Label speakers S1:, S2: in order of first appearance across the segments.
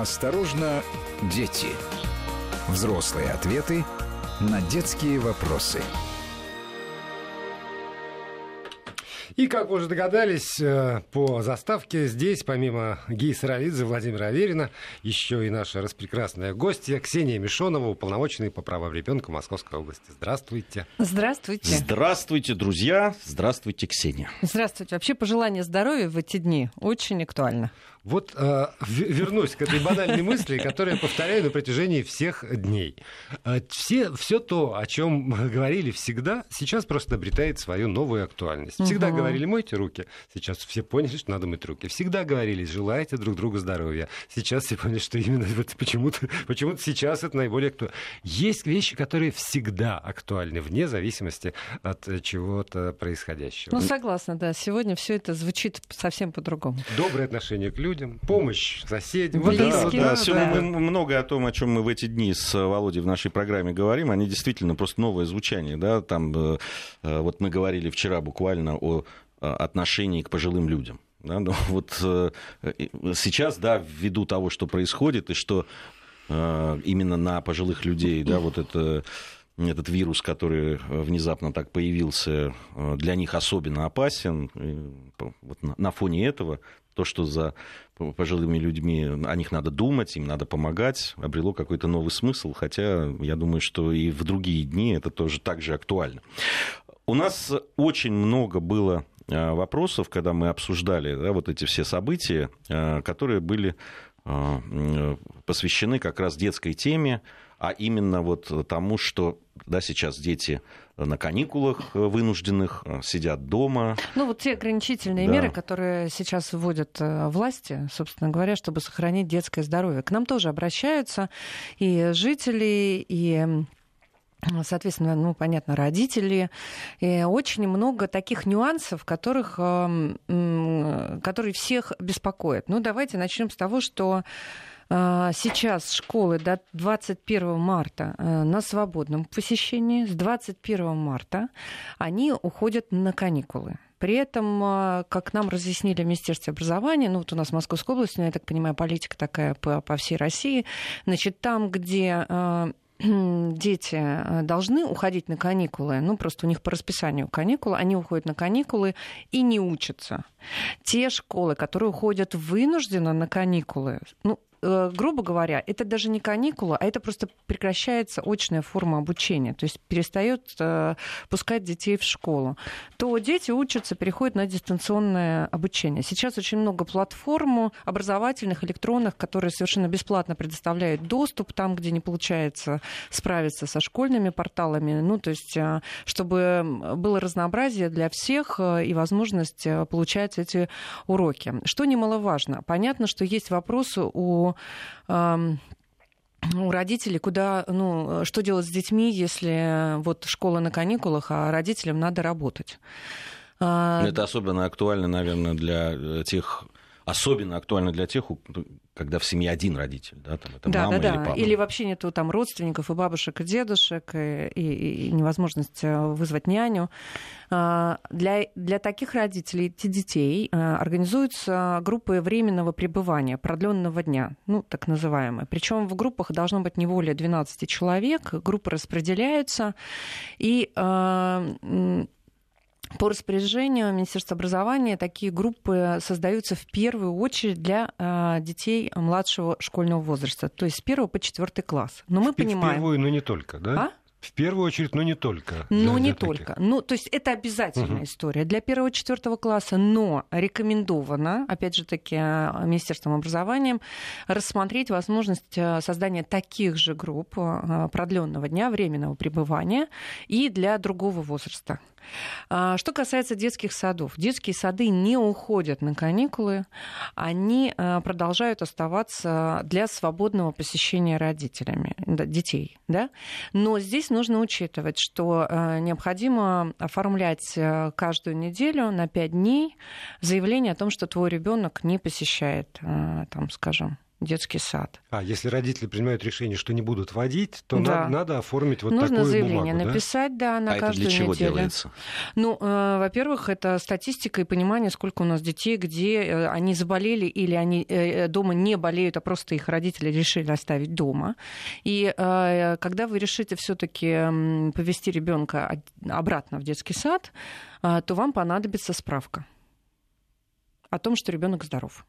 S1: Осторожно, дети. Взрослые ответы на детские вопросы.
S2: И, как вы уже догадались, э, по заставке здесь, помимо Геи Саралидзе, Владимира Аверина, еще и наша распрекрасная гостья Ксения Мишонова, уполномоченная по правам ребенка Московской области. Здравствуйте.
S3: Здравствуйте.
S4: Здравствуйте, друзья. Здравствуйте, Ксения.
S3: Здравствуйте. Вообще пожелание здоровья в эти дни очень актуально.
S2: Вот э, вернусь к этой банальной мысли, которую я повторяю на протяжении всех дней. Э, все, все то, о чем говорили всегда, сейчас просто обретает свою новую актуальность. Всегда угу. говорили мойте руки, сейчас все поняли, что надо мыть руки. Всегда говорили желайте друг другу здоровья. Сейчас все поняли, что именно вот почему-то, почему-то сейчас это наиболее актуально. Есть вещи, которые всегда актуальны, вне зависимости от чего-то происходящего.
S3: Ну, согласна, да. Сегодня все это звучит совсем по-другому.
S2: Доброе отношение к людям людям, помощь соседям.
S4: Вот да, да, да. Сегодня мы много о том, о чем мы в эти дни с Володей в нашей программе говорим, они действительно просто новое звучание. Да? Там, э, э, вот мы говорили вчера буквально о отношении к пожилым людям. Да? Ну, вот э, сейчас, да, ввиду того, что происходит, и что именно на пожилых людей, да, вот это этот вирус, который внезапно так появился, для них особенно опасен. И вот на фоне этого то, что за пожилыми людьми о них надо думать, им надо помогать, обрело какой-то новый смысл, хотя я думаю, что и в другие дни это тоже так же актуально. У нас очень много было э, вопросов, когда мы обсуждали да, вот эти все события, э, которые были э, посвящены как раз детской теме, а именно вот тому, что да, сейчас дети на каникулах вынужденных сидят дома.
S3: Ну вот те ограничительные да. меры, которые сейчас вводят э, власти, собственно говоря, чтобы сохранить детское здоровье. К нам тоже обращаются и жители, и соответственно, ну, понятно, родители. И очень много таких нюансов, которых, э, которые всех беспокоят. Ну, давайте начнем с того, что сейчас школы до 21 марта э, на свободном посещении. С 21 марта они уходят на каникулы. При этом, а, как нам разъяснили в Министерстве образования, ну вот у нас в Московской области, ну, я так понимаю, политика такая по, по всей России, значит, там, где а, дети должны уходить на каникулы, ну просто у них по расписанию каникулы, они уходят на каникулы и не учатся. Те школы, которые уходят вынужденно на каникулы, ну, грубо говоря, это даже не каникула, а это просто прекращается очная форма обучения, то есть перестает э, пускать детей в школу, то дети учатся, переходят на дистанционное обучение. Сейчас очень много платформ образовательных, электронных, которые совершенно бесплатно предоставляют доступ там, где не получается справиться со школьными порталами, ну, то есть, э, чтобы было разнообразие для всех и возможность получать эти уроки. Что немаловажно, понятно, что есть вопросы у у родителей, куда, ну, что делать с детьми, если вот школа на каникулах, а родителям надо работать.
S4: А, Это особенно актуально, наверное, для тех особенно актуально для тех, когда в семье один родитель, да, там это
S3: да,
S4: мама
S3: да,
S4: или
S3: да.
S4: папа.
S3: Или вообще нету там родственников и бабушек, и дедушек, и, и, и невозможность э, вызвать няню. А, для, для таких родителей, эти детей, э, организуются группы временного пребывания, продленного дня, ну, так называемые. Причем в группах должно быть не более 12 человек, группы распределяются, и э, по распоряжению Министерства образования такие группы создаются в первую очередь для э, детей младшего школьного возраста, то есть с первого по четвертый класс. Но мы в понимаем...
S2: Первую, но не только, да? А? В первую очередь, но не только.
S3: Но не только. Ну, то есть это обязательная угу. история для первого-четвертого класса, но рекомендовано, опять же таки, Министерством образования рассмотреть возможность э, создания таких же групп продленного дня временного пребывания и для другого возраста. А, что касается детских садов. Детские сады не уходят на каникулы, они а, продолжают оставаться для свободного посещения родителями детей. Да? Но здесь нужно учитывать, что а, необходимо оформлять каждую неделю на 5 дней заявление о том, что твой ребенок не посещает, там, скажем, детский сад.
S2: А если родители принимают решение, что не будут водить, то
S3: Да.
S2: надо, надо оформить вот
S3: Нужно
S2: такую
S3: заявление
S2: бумагу, да?
S3: написать, да, на
S4: а это
S3: каждую
S4: для чего
S3: неделю.
S4: делается?
S3: Ну, э, во-первых, это статистика и понимание, сколько у нас детей, где э, они заболели или они э, дома не болеют, а просто их родители решили оставить дома. И э, когда вы решите все-таки повести ребенка обратно в детский сад, э, то вам понадобится справка о том, что ребенок здоров.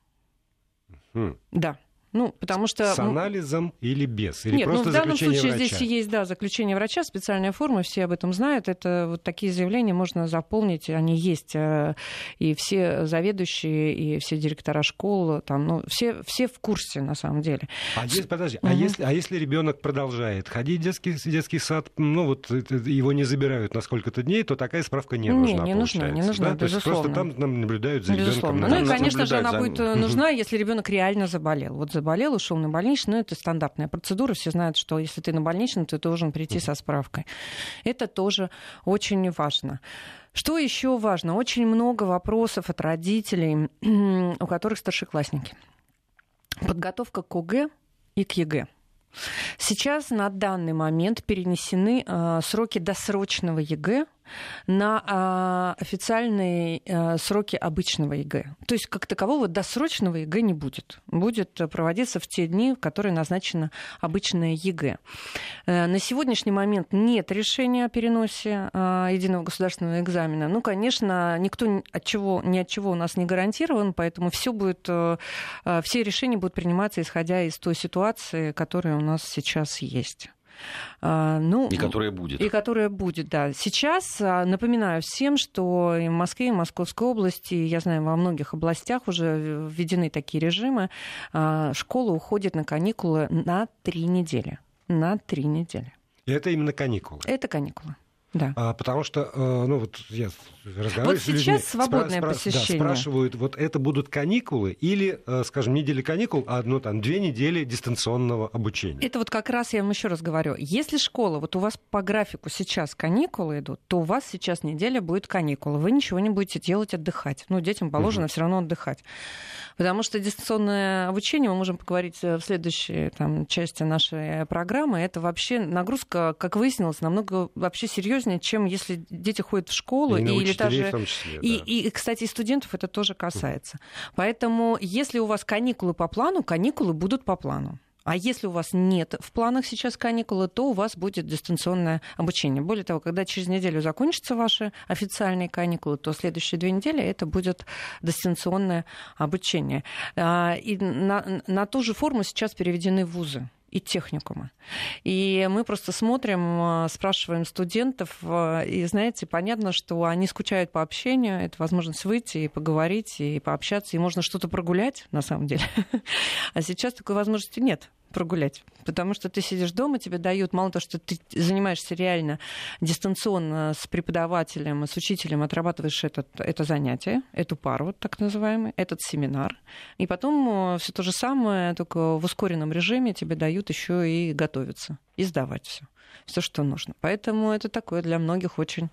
S2: Хм.
S3: Да. Ну, потому что...
S2: С анализом или без? Или
S3: Нет, ну
S2: просто
S3: в данном
S2: заключение
S3: случае
S2: врача?
S3: здесь есть, да, заключение врача, специальная форма, все об этом знают. Это вот такие заявления можно заполнить, они есть. э, И все заведующие, и все директора школ, там, ну, все, все в курсе, на самом деле.
S2: А если, подожди, а
S3: Мгм.
S2: если, а если ребенок продолжает ходить в детский, детский сад, ну вот это- его не забирают на сколько-то дней, то такая справка не,
S3: Не,
S2: нужна,
S3: не нужна, не нужна,
S2: да? То есть просто
S3: безусловно.
S2: там нам наблюдают за
S3: Безусловно.
S2: ребенком.
S3: Ну и, конечно же, она
S4: за
S3: будет э, нужна, если ребенок реально заболел. Вот заболел, ушел на больничный, ну это стандартная процедура. Все знают, что если ты на больничном, ты должен прийти со справкой. Это тоже очень важно. Что еще важно? Очень много вопросов от родителей, у которых старшеклассники. Подготовка к ОГЭ и к ЕГЭ. Сейчас на данный момент перенесены э, сроки досрочного ЕГЭ на э, официальные э, сроки обычного ЕГЭ. То есть как такового досрочного ЕГЭ не будет. Будет э, проводиться в те дни, в которые назначено обычное ЕГЭ. Э, на сегодняшний момент нет решения о переносе э, единого государственного экзамена. Ну, конечно, никто ни от чего, ни от чего у нас не гарантирован, поэтому все будет, э, все решения будут приниматься исходя из той ситуации, которая у нас сейчас есть. А, Ну,
S4: И которая будет.
S3: и которая будет, да. Сейчас а, напоминаю всем, что и в Москве, и в Московской области, я знаю, во многих областях уже введены такие режимы. а, Школа уходит на каникулы на три недели. На три недели.
S2: И это именно каникулы.
S3: Это каникулы. Да.
S2: А, потому что, э, ну вот я разговариваю
S3: Вот
S2: с людьми,
S3: сейчас свободное
S2: да,
S3: посещение.
S2: спрашивают, вот это будут каникулы или, э, скажем, недели каникул, а ну, там, две недели дистанционного обучения?
S3: Это вот как раз я вам еще раз говорю. Если школа, вот у вас по графику сейчас каникулы идут, то у вас сейчас неделя будет каникулы. Вы ничего не будете делать, отдыхать. Ну, детям положено все равно отдыхать. Потому что дистанционное обучение, мы можем поговорить э, в следующей там, части нашей программы, это вообще нагрузка, как выяснилось, намного вообще серьезнее, чем если дети ходят в школу
S2: И
S3: или даже
S2: в том числе,
S3: и,
S2: да.
S3: и, кстати, и студентов это тоже касается. Поэтому, если у вас каникулы по плану, каникулы будут по плану. А если у вас нет в планах сейчас каникулы, то у вас будет дистанционное обучение. Более того, когда через неделю закончатся ваши официальные каникулы, то следующие две недели это будет дистанционное обучение. А, И на, на ту же форму сейчас переведены вузы и техникумы. И мы просто смотрим, э, спрашиваем студентов, э, и, знаете, понятно, что они скучают по общению, это возможность выйти и поговорить, и пообщаться, и можно что-то прогулять, на самом деле. А сейчас такой возможности нет прогулять, потому что ты сидишь дома, тебе дают, мало того, что ты занимаешься реально дистанционно с преподавателем, с учителем, отрабатываешь этот, это занятие, эту пару, так называемый, этот семинар, и потом все то же самое, только в ускоренном режиме тебе дают еще и готовиться, и сдавать все, все, что нужно. Поэтому это такое для многих очень э,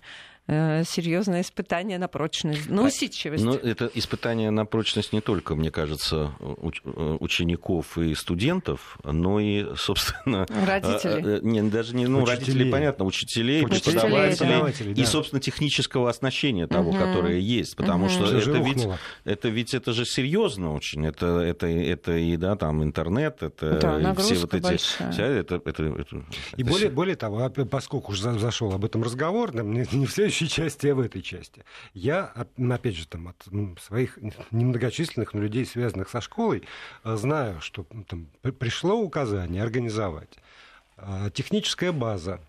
S3: серьезное испытание на прочность, на
S4: А,
S3: усидчивость.
S4: Но это испытание на прочность не только, мне кажется, э, учеников и студентов, но и, собственно...
S3: Родителей.
S4: э, э, Не, даже не, ну,
S2: Учителей.
S4: родителей, понятно, учителей,
S3: Учителей,
S4: преподавателей,
S2: преподавателей,
S4: и,
S2: да.
S4: собственно, технического оснащения того,
S3: Мгм.
S4: которое есть, потому
S3: Мгм.
S4: что
S2: Всё же
S4: это ведь, это ведь это же серьезно очень, это, это, это и, да, там, интернет, это
S3: Да,
S4: и все вот эти...
S3: большая.
S4: вся это, это, это-
S2: И
S4: это
S2: более, более того, а поскольку уже за- зашел об этом разговор, да, не, не в следующей части, а в этой части, я, ну, опять же, там, от м, своих немногочисленных но людей, связанных со школой, э, знаю, что там, при- пришло указание организовать э, техническая база,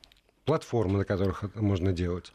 S2: платформы, на которых это можно делать,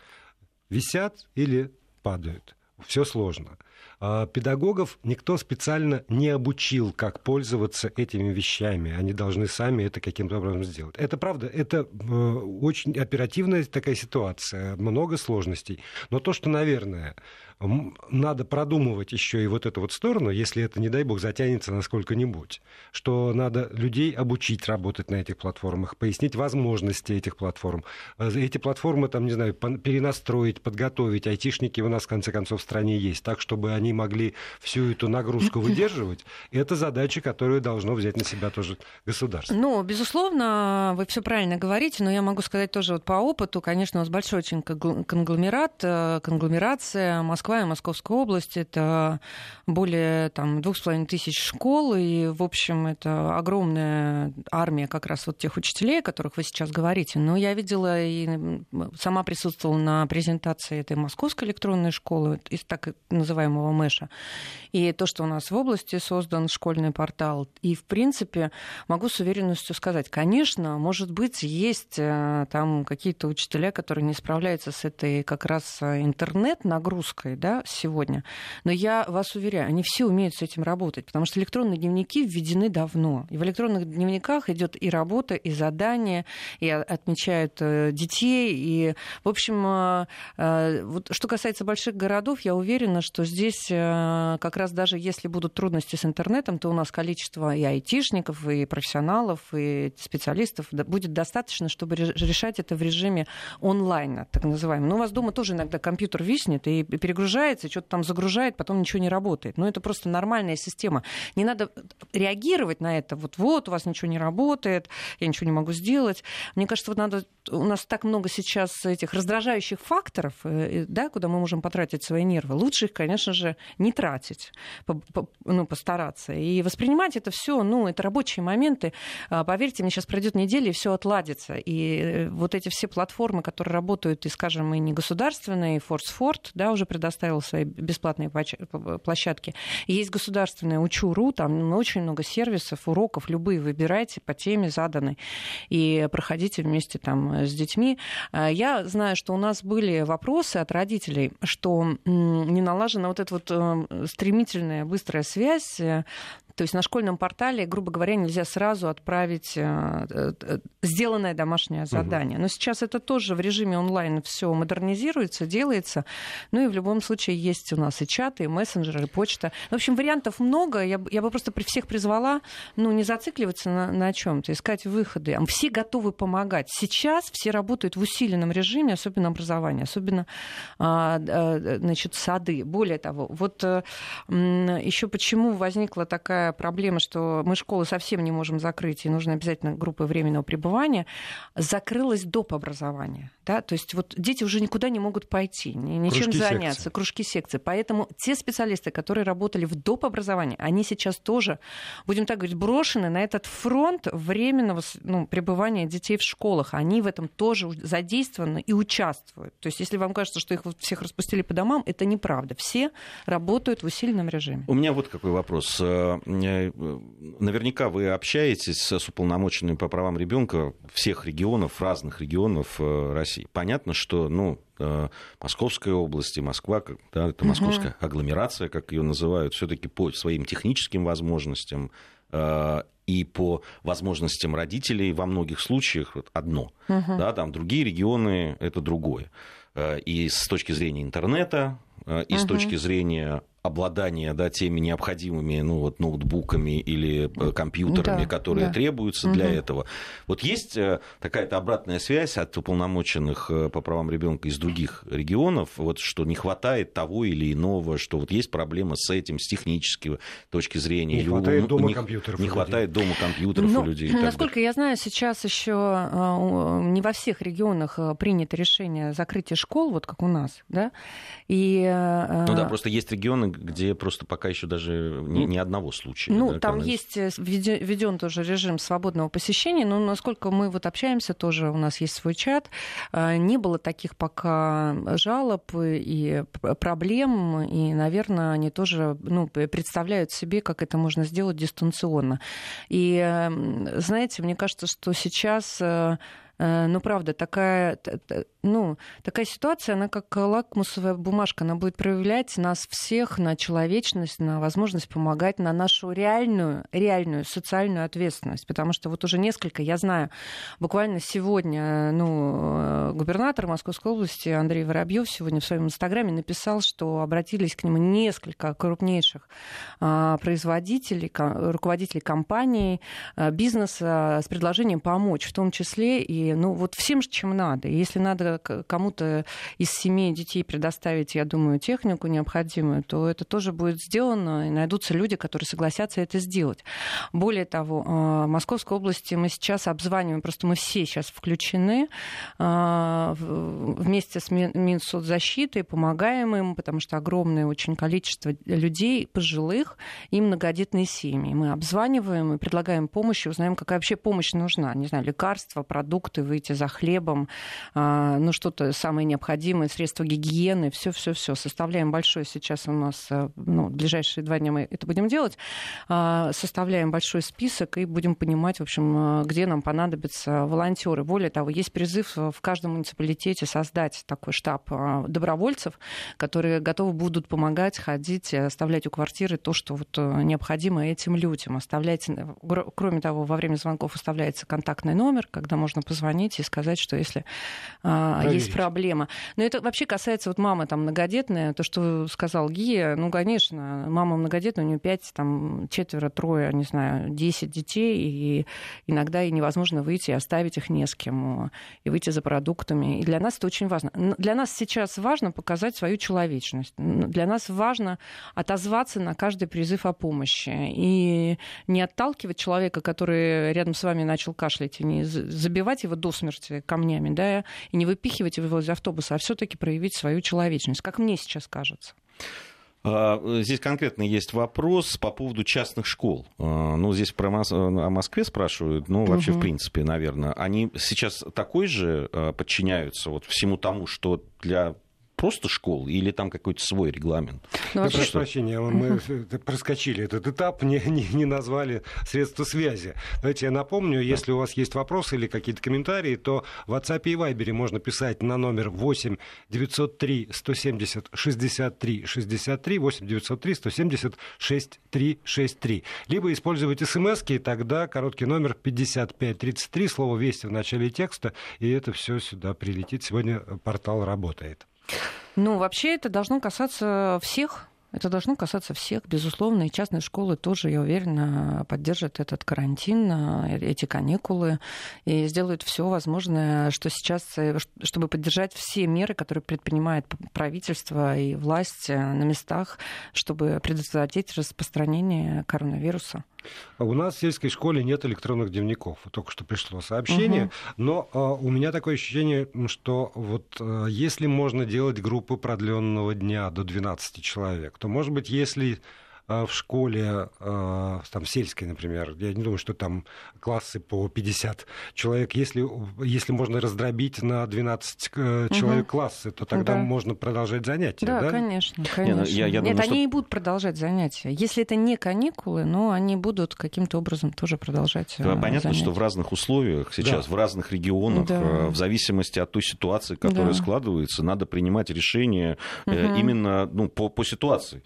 S2: висят или падают. Все сложно. А Педагогов никто специально не обучил, как пользоваться этими вещами. Они должны сами это каким-то образом сделать. Это правда, это э, очень оперативная такая ситуация, много сложностей. Но то, что, наверное, надо продумывать еще и вот эту вот сторону, если это, не дай бог, затянется на сколько-нибудь, что надо людей обучить работать на этих платформах, пояснить возможности этих платформ. Э, Эти платформы, там, не знаю, перенастроить, подготовить. Айтишники у нас, в конце концов, в стране есть. Так, чтобы они могли всю эту нагрузку выдерживать, это задача, которую должно взять на себя тоже государство.
S3: Ну, безусловно, вы все правильно говорите, но я могу сказать тоже вот по опыту, конечно, у нас большой очень конгломерат, э, конгломерация Москва и Московская область, это более там двух с половиной тысяч школ, и, в общем, это огромная армия как раз вот тех учителей, о которых вы сейчас говорите. Но я видела и сама присутствовала на презентации этой московской электронной школы, из так называемого МЭШа, и то, что у нас в области создан школьный портал. И, в принципе, могу с уверенностью сказать, конечно, может быть, есть э, там какие-то учителя, которые не справляются с этой как раз э, интернет-нагрузкой да, сегодня, но я вас уверяю, они все умеют с этим работать, потому что электронные дневники введены давно. И в электронных дневниках идет и работа, и задания, и отмечают э, детей. И, в общем, вот, что касается больших городов, я уверена, что здесь как раз даже если будут трудности с интернетом, то у нас количество и айтишников, и профессионалов, и специалистов будет достаточно, чтобы решать это в режиме онлайна, так называемый. Но у вас дома тоже иногда компьютер виснет и перегружается, что-то там загружает, потом ничего не работает. Но это просто нормальная система. Не надо реагировать на это. Вот-вот, у вас ничего не работает, я ничего не могу сделать. Мне кажется, вот надо... У нас так много сейчас этих раздражающих факторов, э, да, куда мы можем потратить свои нервы. Лучше их, конечно же, не тратить, ну, постараться. И воспринимать это все, ну, это рабочие моменты. А, поверьте, мне сейчас пройдет неделя, и все отладится. И э, вот эти все платформы, которые работают, и, скажем, и не государственные, и Форсфорд, да, уже предоставил свои бесплатные площадки. Есть государственная Учу.ру, там очень много сервисов, уроков, любые выбирайте по теме заданной и проходите вместе там с детьми. А, я знаю, что у нас были вопросы от родителей, что не налажена вот эта вот э, стремительная быстрая связь э, то есть на школьном портале, грубо говоря, нельзя сразу отправить э, э, сделанное домашнее задание. Но сейчас это тоже в режиме онлайн все модернизируется, делается. Ну и в любом случае есть у нас и чаты, и мессенджеры, и почта. В общем, вариантов много. Я, я бы просто при всех призвала ну, не зацикливаться на, на чем-то, искать выходы. Все готовы помогать. Сейчас все работают в усиленном режиме, особенно образование, особенно а, значит, сады. Более того, вот еще почему возникла такая проблема, что мы школы совсем не можем закрыть, и нужно обязательно группы временного пребывания, закрылась доп. образования. Да? То есть вот дети уже никуда не могут пойти, ничем кружки заняться, секции. Кружки секции. Поэтому те специалисты, которые работали в доп. образовании, они сейчас тоже, будем так говорить, брошены на этот фронт временного ну, пребывания детей в школах. Они в этом тоже задействованы и участвуют. То есть если вам кажется, что их всех распустили по домам, это неправда. Все работают в усиленном режиме.
S4: У меня вот какой вопрос. Э, Э, наверняка вы общаетесь с уполномоченными по правам ребенка всех регионов, разных регионов э, России. Понятно, что ну, Московской области, Москва, да, это московская угу. агломерация, как ее называют, все-таки по своим техническим возможностям и по возможностям родителей во многих случаях одно. Угу. Да, там другие регионы это другое. И с точки зрения интернета, и угу. с точки зрения обладание да, теми необходимыми ну, вот, ноутбуками или э, компьютерами, да, которые да. требуются угу. для этого. Вот есть э, такая-то обратная связь от уполномоченных э, по правам ребенка из других регионов, вот, что не хватает того или иного, что вот есть проблема с этим с технической точки зрения.
S2: Не или хватает у, дома не, компьютеров.
S4: Не хватает дома компьютеров ну, у людей.
S3: Насколько я знаю, сейчас еще не во всех регионах принято решение закрытия школ, вот как у нас, да, и...
S4: Ну да, просто есть регионы, где просто пока еще даже ни, ни одного случая.
S3: Ну,
S4: да,
S3: там есть э, введен тоже режим свободного посещения, но насколько мы вот общаемся, тоже у нас есть свой чат, э, не было таких пока жалоб и проблем, и, наверное, они тоже ну, представляют себе, как это можно сделать дистанционно. И, знаете, мне кажется, что сейчас э, ну, правда, такая ну, такая ситуация, она как лакмусовая бумажка, она будет проявлять нас всех на человечность, на возможность помогать, на нашу реальную, реальную социальную ответственность. Потому что вот уже несколько, я знаю, буквально сегодня, ну, губернатор Московской области Андрей Воробьев сегодня в своем инстаграме написал, что обратились к нему несколько крупнейших а, производителей, руководителей компаний, а, бизнеса с предложением помочь, в том числе и ну, вот всем, чем надо. Если надо кому-то из семей детей предоставить, я думаю, технику необходимую, то это тоже будет сделано, и найдутся люди, которые согласятся это сделать. Более того, в Московской области мы сейчас обзваниваем, просто мы все сейчас включены вместе с Минсоцзащитой, помогаем им, потому что огромное очень количество людей пожилых и многодетные семьи. Мы обзваниваем и предлагаем помощь, и узнаем, какая вообще помощь нужна. Не знаю, лекарства, продукты, выйти за хлебом, а, ну что-то самое необходимое, средства гигиены, все-все-все. Составляем большой сейчас у нас, э, ну, ближайшие два дня мы это будем делать, а, составляем большой список и будем понимать, в общем, э, где нам понадобятся волонтеры. Более того, есть призыв в каждом муниципалитете создать такой штаб добровольцев, которые готовы будут помогать, ходить, оставлять у квартиры то, что вот э, необходимо этим людям. Оставлять, кроме того, во время звонков оставляется контактный номер, когда можно позвонить и сказать, что если а, есть проблема. Но это вообще касается вот мамы там многодетная, то, что сказал Гия, ну, конечно, мама многодетная, у нее пять, там, четверо, трое, не знаю, десять детей, и иногда и невозможно выйти и оставить их не с кем, и выйти за продуктами. И для нас это очень важно. Для нас сейчас важно показать свою человечность. Для нас важно отозваться на каждый призыв о помощи и не отталкивать человека, который рядом с вами начал кашлять, и не забивать его до смерти камнями, да, и не выпихивать его из автобуса, а все-таки проявить свою человечность, как мне сейчас кажется.
S4: А, здесь конкретно есть вопрос по поводу частных школ. А, ну, здесь про Мос... о Москве спрашивают, ну, вообще, угу. в принципе, наверное. Они сейчас такой же а, подчиняются вот всему тому, что для просто школ или там какой-то свой регламент?
S2: Ну, вообще... Прошу прощения, мы проскочили этот этап, не, не, не назвали средства связи. Давайте я напомню, если у вас есть вопросы или какие-то комментарии, то в WhatsApp и Viber можно писать на номер 8 903 170 63 63 8 903 170 63 63. Либо использовать смс и тогда короткий номер 5533, слово «Вести» в начале текста, и это все сюда прилетит. Сегодня портал работает.
S3: Ну, вообще это должно касаться всех это должно касаться всех, безусловно, и частные школы тоже, я уверена, поддержат этот карантин, э, эти каникулы и сделают все возможное, что сейчас, э, чтобы поддержать все меры, которые предпринимает правительство и власть э, на местах, чтобы предотвратить распространение коронавируса.
S2: А у нас в сельской школе нет электронных дневников. Только что пришло сообщение. Угу. Но а, у меня такое ощущение, что вот а, если можно делать группы продленного дня до 12 человек, то, может быть, если в школе, а, там, сельской, например, я не думаю, что там классы по 50 человек, если, если можно раздробить на 12 э, человек угу. классы, то тогда да. можно продолжать занятия,
S3: да?
S2: Да,
S3: конечно, конечно. Не, ну, я, я Нет, думаю, они что... и будут продолжать занятия. Если это не каникулы, но они будут каким-то образом тоже продолжать
S4: да, Понятно, занятия. что в разных условиях сейчас, да. в разных регионах, да. Э, в зависимости от той ситуации, которая да. складывается, надо принимать решения угу. именно ну, по, по ситуации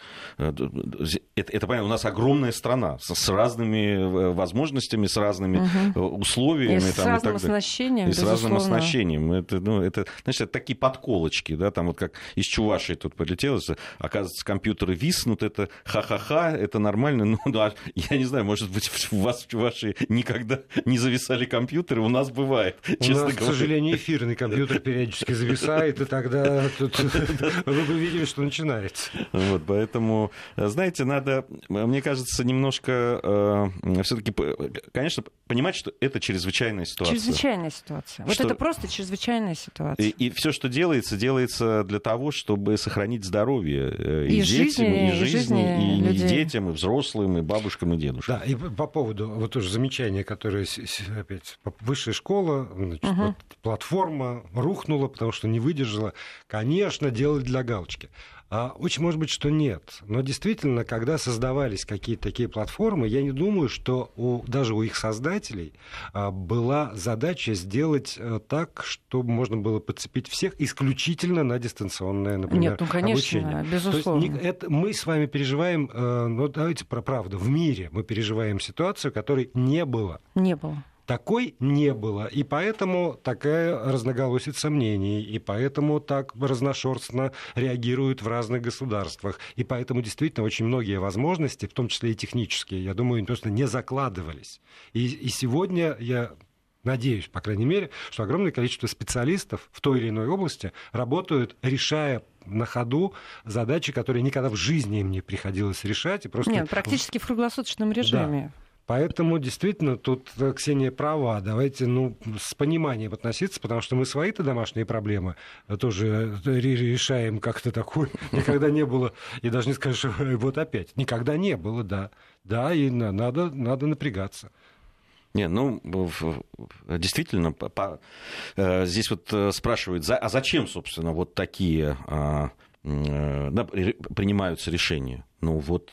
S4: это, это понятно, у нас огромная страна с, с разными э, возможностями, с разными угу. условиями. И
S3: с там, разным и оснащением,
S4: И с разным оснащением. Это, ну, это, значит, это такие подколочки, да, там вот как из Чувашии тут полетело, оказывается, компьютеры виснут, это ха-ха-ха, это нормально. Ну, да, я не знаю, может быть, у вас в Чувашии никогда не зависали компьютеры, у нас бывает,
S2: у честно нас, говоря. к сожалению, эфирный компьютер периодически зависает, и тогда вы бы видели, что начинается.
S4: Вот, поэтому, знаете, надо надо, мне кажется, немножко э, все-таки, конечно, понимать, что это чрезвычайная ситуация.
S3: Чрезвычайная ситуация. Вот что... это просто чрезвычайная ситуация.
S4: И, и все, что делается, делается для того, чтобы сохранить здоровье э, и, и детям, жизни, и жизни, и, жизни и, людей. и детям, и взрослым, и бабушкам, и дедушкам.
S2: Да, и по поводу вот тоже замечания, которое опять высшая школа, значит, угу. вот, платформа рухнула, потому что не выдержала. Конечно, делать для галочки. А очень может быть, что нет. Но действительно, когда создавались какие-то такие платформы, я не думаю, что у, даже у их создателей а, была задача сделать а, так, чтобы можно было подцепить всех исключительно на дистанционное, например,
S3: Нет, ну, конечно,
S2: обучение.
S3: безусловно.
S2: То есть, это, мы с вами переживаем, э, ну давайте про правду, в мире мы переживаем ситуацию, которой не было.
S3: Не было.
S2: Такой не было, и поэтому такая разноголосица мнений, и поэтому так разношерстно реагируют в разных государствах, и поэтому действительно очень многие возможности, в том числе и технические, я думаю, просто не закладывались. И, и сегодня я надеюсь, по крайней мере, что огромное количество специалистов в той или иной области работают, решая на ходу задачи, которые никогда в жизни им не приходилось решать. И просто...
S3: Нет, практически в круглосуточном режиме.
S2: Поэтому действительно тут э, Ксения права. Давайте ну, с пониманием относиться, потому что мы свои-то домашние проблемы тоже э, решаем как-то такое. Никогда не было, и даже не скажешь, вот опять. Никогда не было, да. Да, и надо, надо напрягаться.
S4: Не, ну, действительно, по, э, здесь вот спрашивают, а зачем, собственно, вот такие а, да, принимаются решения? Ну, вот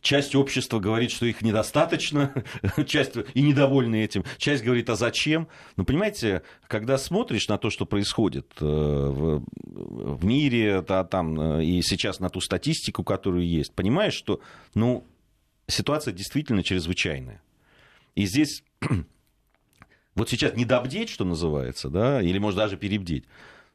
S4: Часть общества говорит, что их недостаточно, часть и недовольны этим, часть говорит, а зачем? Ну, понимаете, когда смотришь на то, что происходит э, в, в мире, да, там, э, и сейчас на ту статистику, которую есть, понимаешь, что ну, ситуация действительно чрезвычайная. И здесь вот сейчас не добдеть, что называется, да, или, может, даже перебдеть,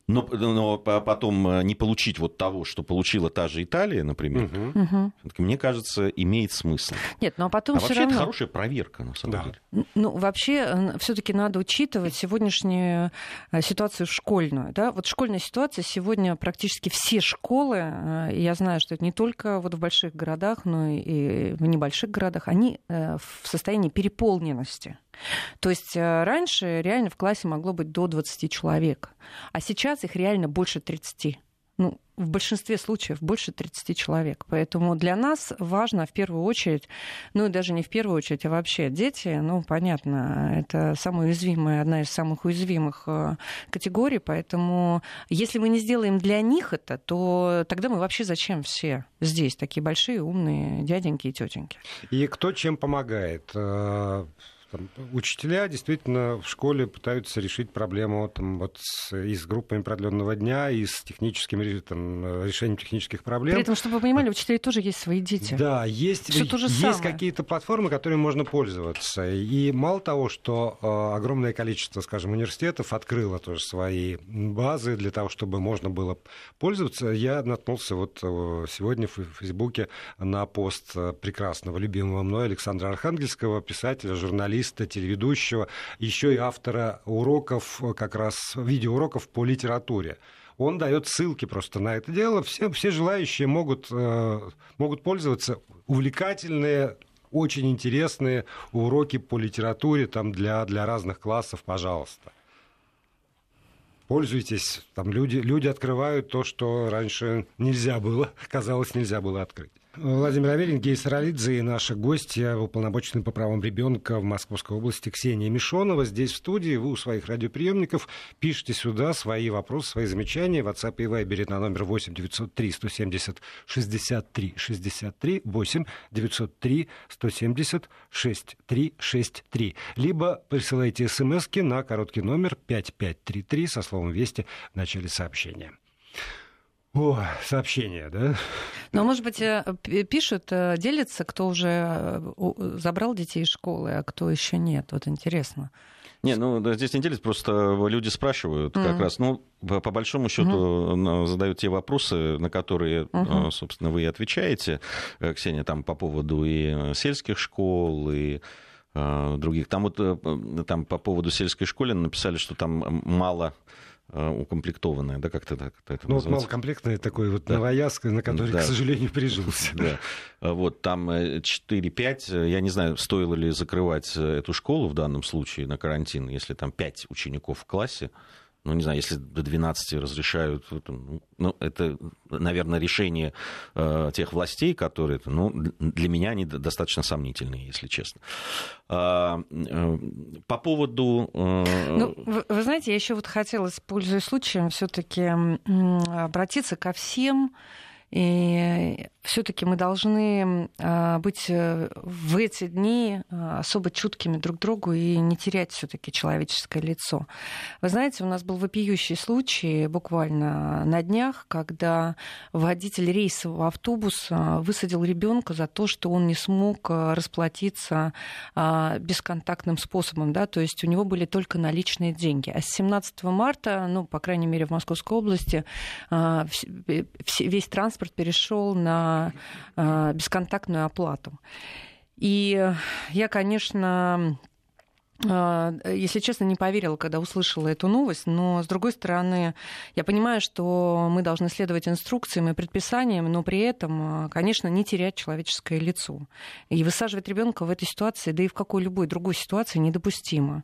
S4: но, но потом э, не получить вот того, что получила та же Италия, например, угу. мне кажется, имеет смысл.
S3: Нет, но потом
S4: а
S3: все
S4: вообще
S3: равно...
S4: это хорошая проверка, на самом да. деле.
S3: Ну, вообще, все-таки надо учитывать сегодняшнюю э, ситуацию школьную. Да? Вот школьная ситуация сегодня практически все школы, э, я знаю, что это не только вот в больших городах, но и в небольших городах, они в состоянии переполненности. То есть э, раньше реально в классе могло быть до 20 человек, а сейчас их реально больше 30 ну, в большинстве случаев больше 30 человек. Поэтому для нас важно в первую очередь, ну и даже не в первую очередь, а вообще дети, ну, понятно, это самая уязвимая, одна из самых уязвимых э, категорий, поэтому если мы не сделаем для них это, то тогда мы вообще зачем все здесь, такие большие, умные дяденьки и тетеньки?
S2: И кто чем помогает? Там, учителя действительно в школе пытаются решить проблему там, вот с, и с группами продленного дня, и с техническим там, решением технических проблем.
S3: При этом, чтобы вы понимали, у учителей тоже есть свои дети.
S2: Да, есть, есть какие-то платформы, которыми можно пользоваться. И мало того, что э, огромное количество, скажем, университетов открыло тоже свои базы для того, чтобы можно было пользоваться, я наткнулся вот э, сегодня в Фейсбуке на пост э, прекрасного, любимого мной Александра Архангельского, писателя, журналиста, журналиста, телеведущего, еще и автора уроков, как раз видеоуроков по литературе. Он дает ссылки просто на это дело. Все, все желающие могут, э, могут пользоваться. Увлекательные, очень интересные уроки по литературе там для, для разных классов, пожалуйста. Пользуйтесь. Там люди, люди открывают то, что раньше нельзя было, казалось, нельзя было открыть. Владимир Аверин, Гей Саралидзе и наша гостья, уполномоченный по правам ребенка в Московской области Ксения Мишонова. Здесь в студии вы у своих радиоприемников пишите сюда свои вопросы, свои замечания. В WhatsApp и Viber на номер 8 903 170 63 63 8 903 170 63 63. Либо присылайте смс на короткий номер 5533 со словом «Вести» в начале сообщения. О, сообщение, да?
S3: Ну, может быть, э, пишут, э, делятся, кто уже э, забрал детей из школы, а кто еще нет. Вот интересно.
S4: Не, ну здесь не делится, просто люди спрашивают mm-hmm. как раз, ну, по, по большому счету mm-hmm. задают те вопросы, на которые, mm-hmm. собственно, вы и отвечаете, Ксения, там по поводу и сельских школ, и других. Там вот там по поводу сельской школы написали, что там мало Э, укомплектованная, да, как-то так
S2: это Ну, вот малокомплектная такой вот да. новоязд, на который, да. к сожалению, прижился.
S4: Да. Вот там 4-5, э, я не знаю, стоило ли закрывать э, эту школу в данном случае на карантин, если там 5 учеников в классе, ну, не знаю, если до 12 разрешают, ну, ну, это, наверное, решение э, тех властей, которые, ну, для меня они достаточно сомнительные, если честно. А, э, по поводу... Э...
S3: Ну, вы, вы знаете, я еще вот хотела, пользуясь случаем, все-таки обратиться ко всем и все-таки мы должны а, быть э, в эти дни а, особо чуткими друг другу и не терять все-таки человеческое лицо. Вы знаете, у нас был вопиющий случай буквально на днях, когда водитель рейсового автобуса высадил ребенка за то, что он не смог э, расплатиться а, бесконтактным способом, да, то есть у него были только наличные деньги. А с 17 марта, ну, по крайней мере, в Московской области весь транспорт перешел на Э, бесконтактную оплату. И я, конечно, если честно, не поверила, когда услышала эту новость, но, с другой стороны, я понимаю, что мы должны следовать инструкциям и предписаниям, но при этом, а, конечно, не терять человеческое лицо. И высаживать ребенка в этой ситуации, да и в какой любой другой ситуации недопустимо.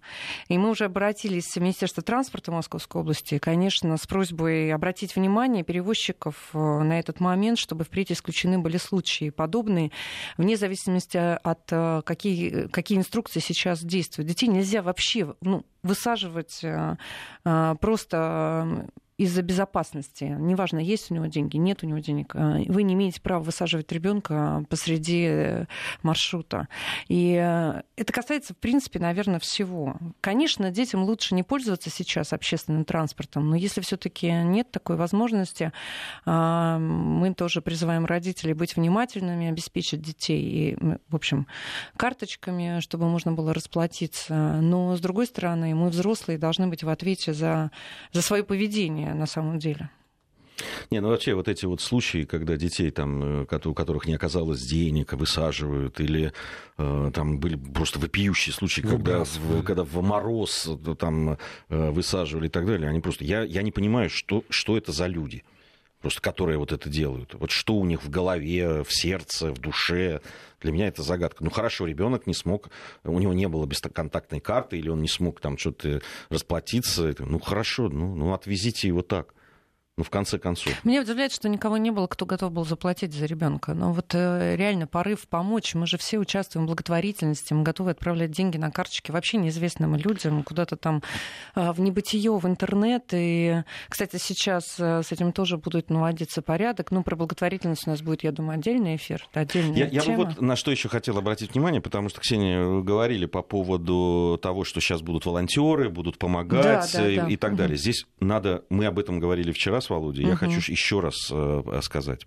S3: И мы уже обратились в Министерство транспорта Московской области, конечно, с просьбой обратить внимание перевозчиков а, на этот момент, чтобы впредь исключены были случаи подобные, вне зависимости от какие, какие инструкции сейчас действуют детей нельзя вообще ну, высаживать э, э, просто из-за безопасности. Неважно, есть у него деньги, нет у него денег. Э, вы не имеете права высаживать ребенка посреди э, маршрута. И э, это касается, в принципе, наверное, всего. Конечно, детям лучше не пользоваться сейчас общественным транспортом, но если все-таки нет такой возможности, мы тоже призываем родителей быть внимательными, обеспечить детей и, в общем, карточками, чтобы можно было расплатиться. Но, с другой стороны, мы, взрослые, должны быть в ответе за, за свое поведение на самом деле.
S4: Не, ну вообще вот эти вот случаи, когда детей, там, э, у которых не оказалось денег, высаживают, или э, там были просто вопиющие случаи, когда, в, когда в мороз э, там высаживали и так далее, они просто... Я, я не понимаю, что, что это за люди, просто которые вот это делают. Вот что у них в голове, в сердце, в душе. Для меня это загадка. Ну хорошо, ребенок не смог, у него не было бесконтактной карты, или он не смог там что-то расплатиться. Ну хорошо, ну, ну отвезите его так. Ну, в конце концов.
S3: Меня удивляет, что никого не было, кто готов был заплатить за ребенка. Но вот э, реально порыв помочь. Мы же все участвуем в благотворительности, мы готовы отправлять деньги на карточки вообще неизвестным людям, куда-то там э, в небытие, в интернет. И, кстати, сейчас э, с этим тоже будет наводиться порядок. Ну, про благотворительность у нас будет, я думаю, отдельный эфир. Отдельная
S4: я, я бы вот на что еще хотел обратить внимание, потому что, Ксения, вы говорили по поводу того, что сейчас будут волонтеры, будут помогать да, да, и, да. и так далее. Здесь надо, мы об этом говорили вчера с Володей, угу. я хочу еще раз сказать.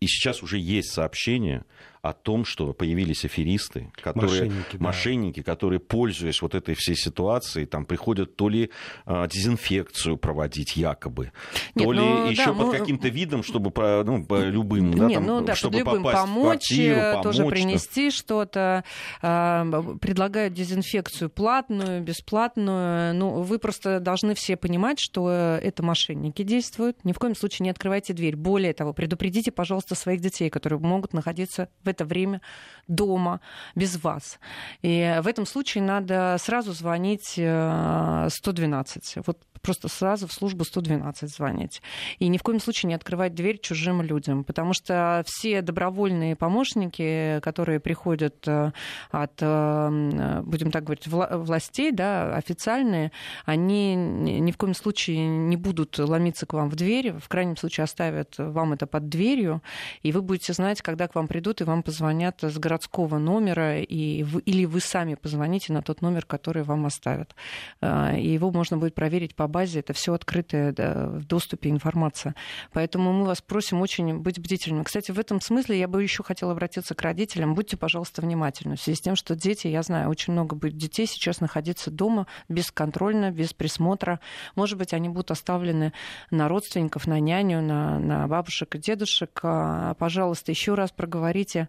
S4: И сейчас уже есть сообщения о том, что появились аферисты, которые, мошенники, да. мошенники, которые, пользуясь вот этой всей ситуацией, там приходят то ли а, дезинфекцию проводить якобы, Нет, то ли ну, еще да, под мы... каким-то видом, чтобы по, ну, по любым,
S3: Нет, да, там, ну, да, чтобы любым попасть помочь, в квартиру, помочь, тоже принести что-то, а, предлагают дезинфекцию платную, бесплатную. Ну, вы просто должны все понимать, что это мошенники действуют. Ни в коем случае не открывайте дверь. Более того, предупредите, пожалуйста, своих детей, которые могут находиться в это время дома без вас. И в этом случае надо сразу звонить 112. Э, вот просто сразу в службу 112 звонить. И ни в коем случае не открывать дверь чужим людям, потому что все добровольные помощники, которые приходят э, от, э, будем так говорить, властей, да, официальные, они ни в коем случае не будут ломиться к вам в дверь, в крайнем случае оставят вам это под дверью, и вы будете знать, когда к вам придут и вам позвонят с городского номера, и вы, или вы сами позвоните на тот номер, который вам оставят. Э, и его можно будет проверить по базе, это все открытая да, в доступе информация. Поэтому мы вас просим очень быть бдительными. Кстати, в этом смысле я бы еще хотела обратиться к родителям. Будьте, пожалуйста, внимательны. В связи с тем, что дети, я знаю, очень много будет детей сейчас находиться дома бесконтрольно, без присмотра. Может быть, они будут оставлены на родственников, на няню, на, на бабушек и дедушек. А, пожалуйста, еще раз проговорите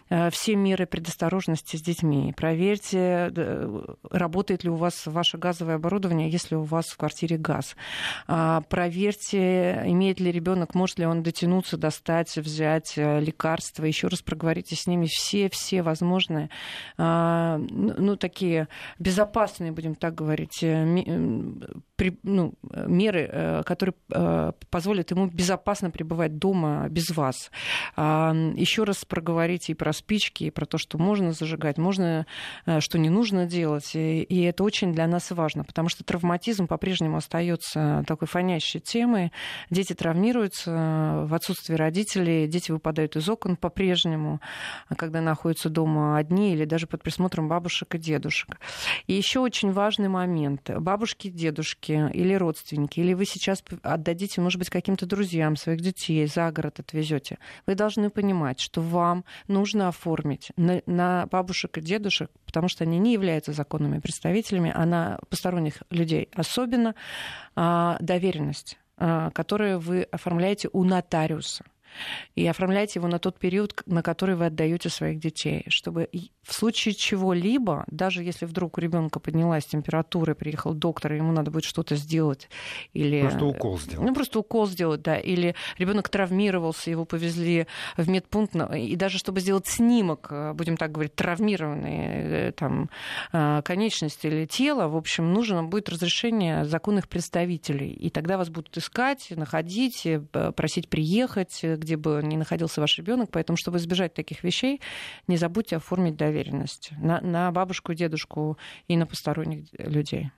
S3: все меры предосторожности с детьми. Проверьте, работает ли у вас ваше газовое оборудование, если у вас в квартире газ. А, проверьте, имеет ли ребенок, может ли он дотянуться, достать, взять э, лекарства. Еще раз проговорите с ними все-все возможные, а, ну, ну, такие безопасные, будем так говорить, э, ну, меры, которые позволят ему безопасно пребывать дома без вас. А, Еще раз проговорите и про спички, и про то, что можно зажигать, можно, э, что не нужно делать. И это очень для нас важно, потому что травматизм по-прежнему остается такой фонящей темой. Дети травмируются в отсутствии родителей, дети выпадают из окон по-прежнему, когда находятся дома одни или даже под присмотром бабушек и дедушек. И еще очень важный момент. Бабушки, дедушки или родственники, или вы сейчас отдадите, может быть, каким-то друзьям своих детей, за город отвезете. Вы должны понимать, что вам нужно оформить на, на бабушек и дедушек, потому что они не являются законными представителями, а на посторонних людей особенно а, доверенность, а, которую вы оформляете у нотариуса. И оформляйте его на тот период, на который вы отдаете своих детей, чтобы в случае чего-либо, даже если вдруг у ребенка поднялась температура, приехал доктор, и ему надо будет что-то сделать, или
S2: просто укол сделать,
S3: ну просто укол сделать, да, или ребенок травмировался, его повезли в медпункт, и даже чтобы сделать снимок, э, будем так говорить, травмированные э, там э, конечности или тело, в общем, нужно будет разрешение законных представителей, и тогда вас будут искать, находить, просить приехать, где бы ни находился ваш ребенок, поэтому чтобы избежать таких вещей, не забудьте оформить доверенность на, на бабушку, дедушку и на посторонних людей.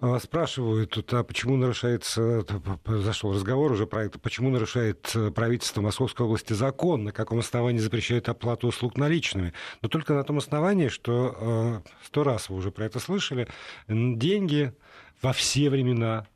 S2: А, спрашивают тут, а почему нарушается, зашел разговор уже про это, почему нарушает э, правительство Московской области закон, на каком основании запрещает оплату услуг наличными. Но только на том основании, что э, сто раз вы уже про это слышали, деньги во все времена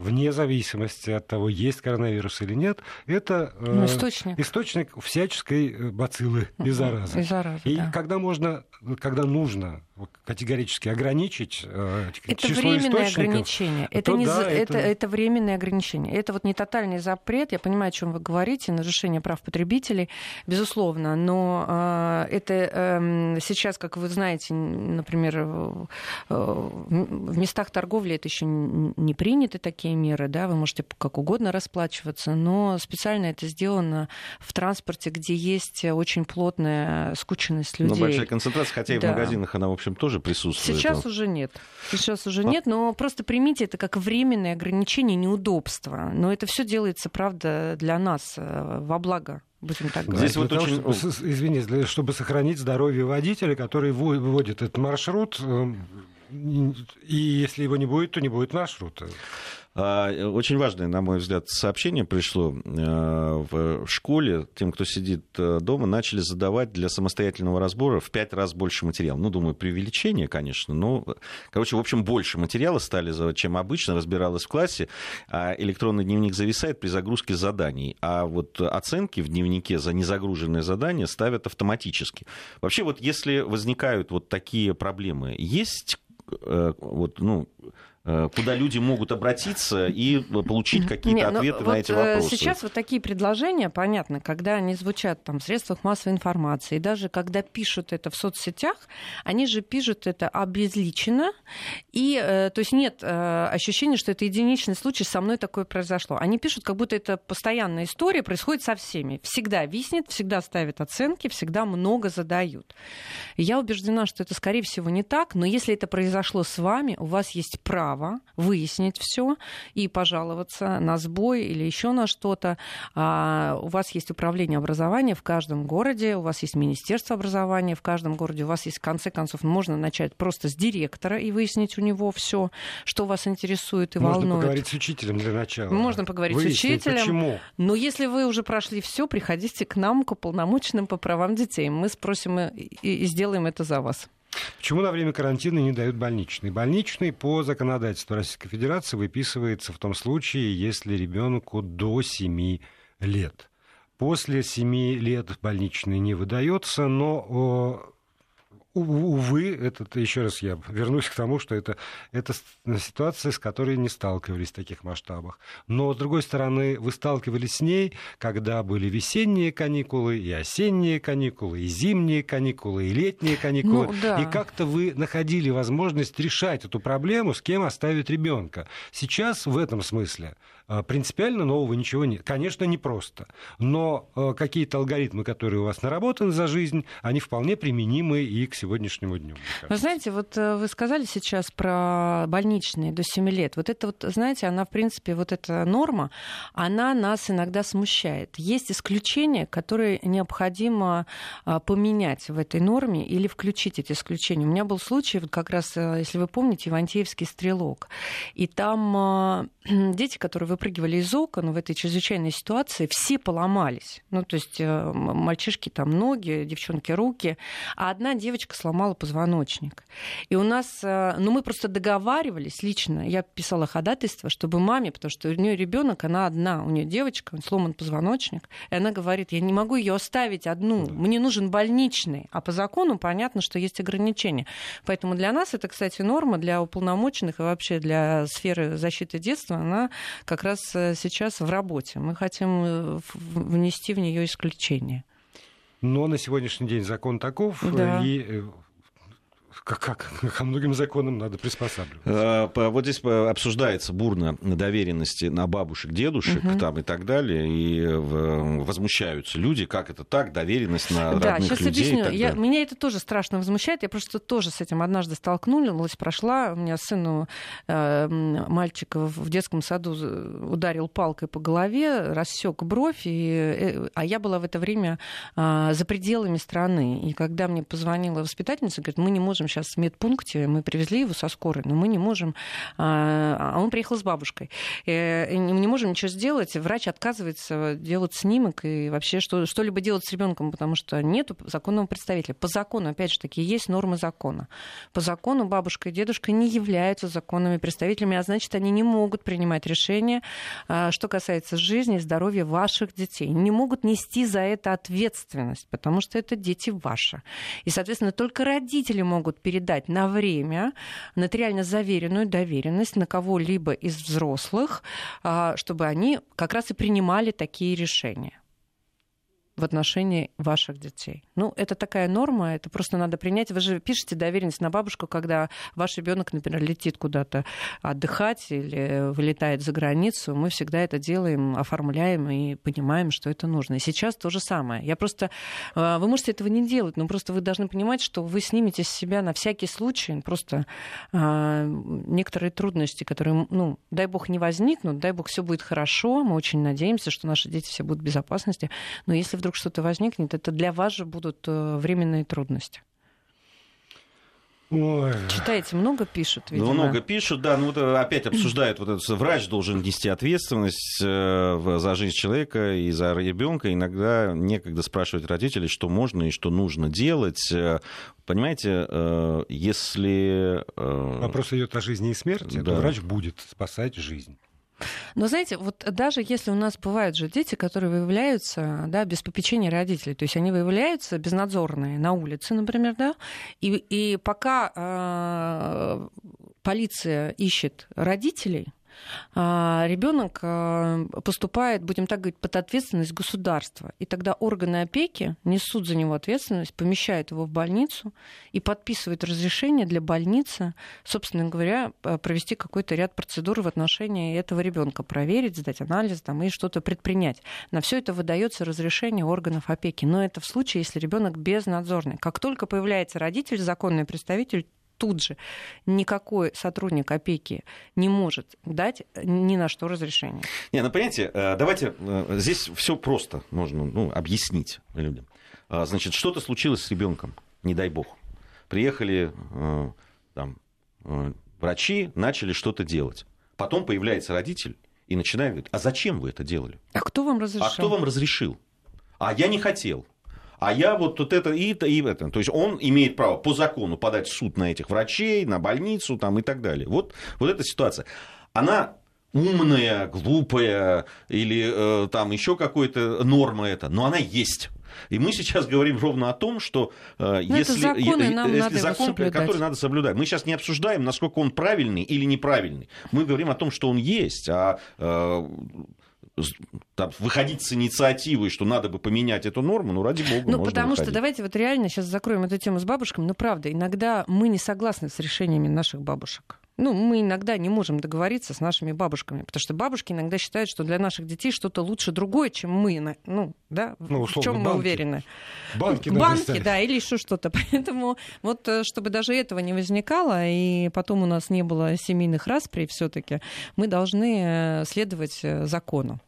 S2: вне зависимости от того, есть коронавирус или нет, это
S3: э, ну, источник.
S2: источник всяческой э, бациллы и заразы.
S3: И, заразы,
S2: и
S3: да.
S2: когда можно, когда нужно категорически ограничить
S3: э, это число временное ограничение. Это, не, да, это... Это, это временное ограничение. Это вот не тотальный запрет. Я понимаю, о чем вы говорите, нарушение прав потребителей, безусловно. Но э, это э, сейчас, как вы знаете, например, э, в местах торговли это еще не приняты такие меры. Да? Вы можете как угодно расплачиваться, но специально это сделано в транспорте, где есть очень плотная скученность людей.
S4: Но большая концентрация, хотя и в магазинах она, в общем, общем, тоже присутствует.
S3: Сейчас уже нет. Сейчас уже а... нет, но просто примите это как временное ограничение неудобства. Но это все делается, правда, для нас э, во благо будем так говорить.
S2: Здесь вот очень... того, чтобы, извините, чтобы сохранить здоровье водителя, который выводит этот маршрут, э, и если его не будет, то не будет маршрута.
S4: А, очень важное, на мой взгляд, сообщение пришло э, в школе. Тем, кто сидит э, дома, начали задавать для самостоятельного разбора в пять раз больше материала. Ну, думаю, преувеличение, конечно, но, короче, в общем, больше материала стали, чем обычно, разбиралось в классе. А электронный дневник зависает при загрузке заданий. А вот оценки в дневнике за незагруженное задание ставят автоматически. Вообще, вот если возникают вот такие проблемы, есть э, вот, ну, куда люди могут обратиться и получить какие-то ну, ответы на
S3: вот
S4: эти вопросы.
S3: Сейчас вот такие предложения, понятно, когда они звучат там, в средствах массовой информации, и даже когда пишут это в соцсетях, они же пишут это обезличенно, и э, то есть нет э, ощущения, что это единичный случай, со мной такое произошло. Они пишут, как будто это постоянная история, происходит со всеми. Всегда виснет, всегда ставят оценки, всегда много задают. Я убеждена, что это, скорее всего, не так, но если это произошло с вами, у вас есть право право выяснить все и пожаловаться на сбой или еще на что-то. А, у вас есть управление образования в каждом городе, у вас есть Министерство образования в каждом городе, у вас есть, в конце концов, можно начать просто с директора и выяснить у него все, что вас интересует и
S2: можно
S3: волнует.
S2: Можно поговорить с учителем для начала.
S3: Можно поговорить
S2: выяснить,
S3: с учителем.
S2: Почему?
S3: Но если вы уже прошли все, приходите к нам, к уполномоченным по правам детей. Мы спросим и, и сделаем это за вас.
S2: Почему на время карантина не дают больничный? Больничный по законодательству Российской Федерации выписывается в том случае, если ребенку до 7 лет. После 7 лет больничный не выдается, но увы, это, еще раз я вернусь к тому, что это, это ситуация, с которой не сталкивались в таких масштабах. Но, с другой стороны, вы сталкивались с ней, когда были весенние каникулы, и осенние каникулы, и зимние каникулы, и летние каникулы. Ну, да. И как-то вы находили возможность решать эту проблему, с кем оставить ребенка. Сейчас в этом смысле принципиально нового ничего нет. Конечно, непросто, но а, какие-то алгоритмы, которые у вас наработаны за жизнь, они вполне применимы и к сегодняшнему дню.
S3: Вы знаете, вот э, вы сказали сейчас про больничные до 7 лет. Вот это вот, знаете, она, в принципе, вот эта норма, она нас иногда смущает. Есть исключения, которые необходимо а, поменять в этой норме или включить эти исключения. У меня был случай, вот как раз, э, если вы помните, Ивантеевский стрелок. И там дети, которые выпрыгивали из окон в этой чрезвычайной ситуации, все поломались. Ну, то есть э, мальчишки там ноги, девчонки руки. А одна девочка девочка сломала позвоночник. И у нас, э, ну мы просто договаривались лично, я писала ходатайство, чтобы маме, потому что у нее ребенок, она одна, у нее девочка, сломан позвоночник, и она говорит, я не могу ее оставить одну, мне нужен больничный, а по закону понятно, что есть ограничения. Поэтому для нас это, кстати, норма для уполномоченных и вообще для сферы защиты детства, она как раз э, сейчас в работе. Мы хотим э, внести в нее исключение.
S2: Но на сегодняшний день закон таков, да. и э, как, как ко многим законам надо приспосабливаться.
S4: А, вот здесь обсуждается бурно доверенности на бабушек, дедушек угу. там и так далее, и возмущаются люди, как это так, доверенность на да, родных сейчас людей.
S3: Объясню. Я, меня это тоже страшно возмущает. Я просто тоже с этим однажды столкнулась, прошла. У меня сыну э, мальчик в детском саду ударил палкой по голове, рассек бровь, и, э, а я была в это время э, за пределами страны. И когда мне позвонила воспитательница, говорит, мы не можем сейчас в медпункте, мы привезли его со скорой, но мы не можем... А, а он приехал с бабушкой. И не можем ничего сделать. Врач отказывается делать снимок и вообще что, что-либо делать с ребенком, потому что нет законного представителя. По закону, опять же таки, есть нормы закона. По закону бабушка и дедушка не являются законными представителями, а значит, они не могут принимать решения, а, что касается жизни и здоровья ваших детей. Не могут нести за это ответственность, потому что это дети ваши. И, соответственно, только родители могут передать на время нотариально заверенную доверенность на кого-либо из взрослых, а, чтобы они как раз и принимали такие решения в отношении ваших детей. Ну, это такая норма, это просто надо принять. Вы же пишете доверенность на бабушку, когда ваш ребенок, например, летит куда-то отдыхать или вылетает за границу. Мы всегда это делаем, оформляем и понимаем, что это нужно. И сейчас то же самое. Я просто... Э, вы можете этого не делать, но просто вы должны понимать, что вы снимете с себя на всякий случай просто а, некоторые трудности, которые, ну, дай бог, не возникнут, дай бог, все будет хорошо. Мы очень надеемся, что наши дети все будут в безопасности. Но если вдруг вдруг что-то возникнет, это для вас же будут э, временные трудности. Ой. Читаете, много пишут,
S4: видимо. Ну, много пишут, да. Ну, вот э, опять обсуждают, вот это, врач должен нести ответственность э, за жизнь человека и за ребенка. Иногда некогда спрашивать родителей, что можно и что нужно делать. Понимаете, если...
S2: Вопрос идет о жизни и смерти, да. то врач будет спасать жизнь.
S3: Но знаете, вот даже если у нас бывают же дети, которые выявляются да, без попечения родителей, то есть они выявляются безнадзорные на улице, например, да, и, и пока э, полиция ищет родителей, ребенок а, поступает, будем так говорить, под ответственность государства. И тогда органы опеки несут за него ответственность, помещают его в больницу и подписывают разрешение для больницы, собственно говоря, провести какой-то ряд процедур в отношении этого ребенка, проверить, сдать анализ там, и что-то предпринять. На все это выдается разрешение органов опеки. Но это в случае, если ребенок безнадзорный. Как только появляется родитель, законный представитель, тут же никакой сотрудник опеки не может дать ни на что разрешение.
S4: Не, ну понимаете, э, давайте э, здесь все просто можно ну, объяснить людям. А, значит, что-то случилось с ребенком, не дай бог. Приехали э, там, врачи, начали что-то делать. Потом появляется родитель и начинает говорить, а зачем вы это делали?
S3: А кто вам разрешил?
S4: А кто вам разрешил? А я не хотел а я вот, вот это и это, и это. То есть он имеет право по закону подать в суд на этих врачей, на больницу там, и так далее. Вот, вот эта ситуация. Она умная, глупая или э, там еще какая-то норма это, но она есть. И мы сейчас говорим ровно о том, что э, если, законы, если закон, который надо соблюдать, мы сейчас не обсуждаем, насколько он правильный или неправильный. Мы говорим о том, что он есть, а э, там, выходить с инициативой, что надо бы поменять эту норму, ну, ради бога,
S3: Ну, потому выходить. что, давайте вот реально сейчас закроем эту тему с бабушками, но правда, иногда мы не согласны с решениями наших бабушек. Ну, мы иногда не можем договориться с нашими бабушками, потому что бабушки иногда считают, что для наших детей что-то лучше другое, чем мы. Ну, да, ну, условно, в чем мы уверены.
S2: Банки,
S3: банки да, или еще что-то. Поэтому вот, э, чтобы даже этого не возникало, и потом у нас не было семейных расприй все-таки, мы должны э, следовать э, закону.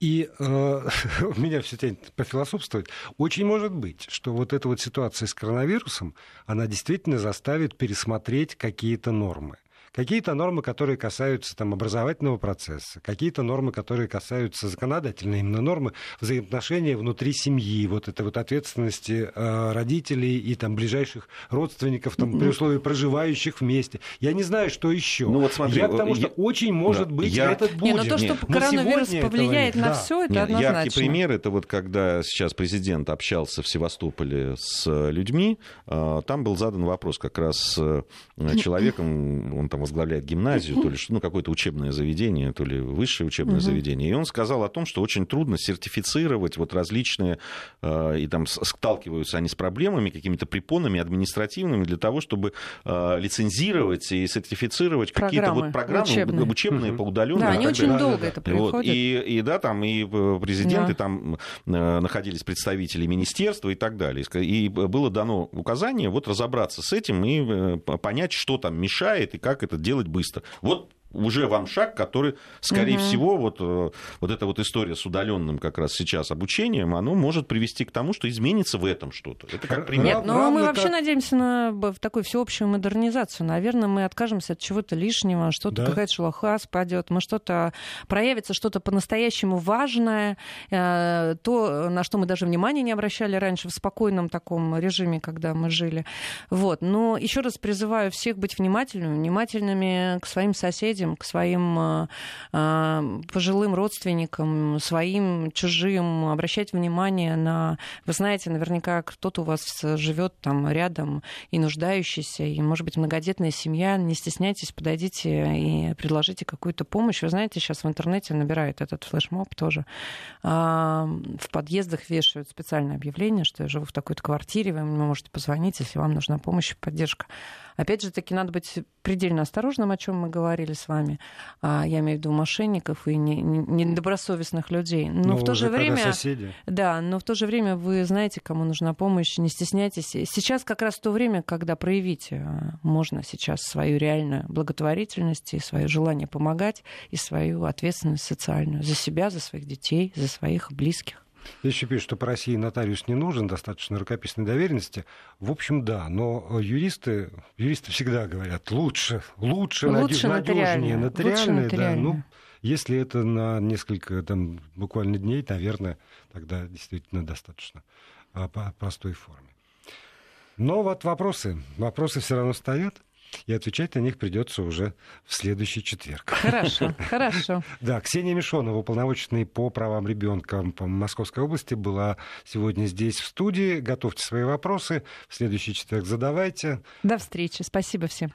S2: И э, меня все тянет пофилософствовать. Очень может быть, что вот эта вот ситуация с коронавирусом, она действительно заставит пересмотреть какие-то нормы Какие-то нормы, которые касаются там, образовательного процесса, какие-то нормы, которые касаются законодательной именно нормы взаимоотношения внутри семьи, вот этой вот ответственности э, родителей и там ближайших родственников, там, при условии проживающих вместе. Я не знаю, что еще. Ну, вот смотри, я потому что я... очень может да, быть я... этот будет.
S3: Не, но то, что Нет. коронавирус повлияет на да. все, это Нет, однозначно.
S4: Яркий пример это вот когда сейчас президент общался в Севастополе с людьми, э, там был задан вопрос как раз э, человеком, он там возглавляет гимназию, то ли ну, какое-то учебное заведение, то ли высшее учебное заведение. И он сказал о том, что очень трудно сертифицировать вот различные, э, и там сталкиваются они с проблемами, какими-то препонами административными для того, чтобы э, лицензировать и сертифицировать какие-то вот программы учебные, учебные по удаленным.
S3: Да, они очень да, долго это происходит. Вот,
S4: и, и да, там и э, президенты, да. там находились представители министерства и так далее. И было дано указание вот разобраться с этим и понять, что там мешает и как это делать быстро. Вот уже вам шаг, который, скорее угу. всего, вот, э, вот эта вот история с удаленным как раз сейчас обучением, оно может привести к тому, что изменится в этом что-то. Это как пример.
S3: Нет, но ну, мы вообще как... надеемся на в такую всеобщую модернизацию. Наверное, мы откажемся от чего-то лишнего, что-то да. какая-то шелуха спадет, мы что-то проявится что-то по-настоящему важное, э, то, на что мы даже внимания не обращали раньше в спокойном таком режиме, когда мы жили. Вот. Но еще раз призываю всех быть внимательными, внимательными к своим соседям соседям, к своим а, а, пожилым родственникам, своим, чужим, обращать внимание на... Вы знаете, наверняка кто-то у вас живет там рядом и нуждающийся, и, может быть, многодетная семья. Не стесняйтесь, подойдите и предложите какую-то помощь. Вы знаете, сейчас в интернете набирают этот флешмоб тоже. А, в подъездах вешают специальное объявление, что я живу в такой-то квартире, вы можете позвонить, если вам нужна помощь и поддержка. Опять же таки, надо быть предельно осторожным, о чем мы говорили с вами. А, я имею в виду мошенников и недобросовестных людей. Но ну, в то же время...
S2: Соседи.
S3: Да, но в то же время вы знаете, кому нужна помощь, не стесняйтесь. Сейчас как раз то время, когда проявить э, можно сейчас свою реальную благотворительность и свое желание помогать, и свою ответственность социальную за себя, за своих детей, за своих близких.
S2: Еще пишут, что по России нотариус не нужен, достаточно рукописной доверенности. В общем, да, но юристы, юристы всегда говорят, лучше, лучше,
S3: лучше
S2: надежнее,
S3: нотариальное. Лучше
S2: да, ну, если это на несколько, там, буквально дней, наверное, тогда действительно достаточно а, по простой форме. Но вот вопросы, вопросы все равно стоят. И отвечать на них придется уже в следующий четверг.
S3: Хорошо, хорошо.
S2: Да, Ксения Мишонова, уполномоченный по правам ребенка по Московской области, была сегодня здесь в студии. Готовьте свои вопросы. В следующий четверг задавайте.
S3: До встречи. Спасибо всем.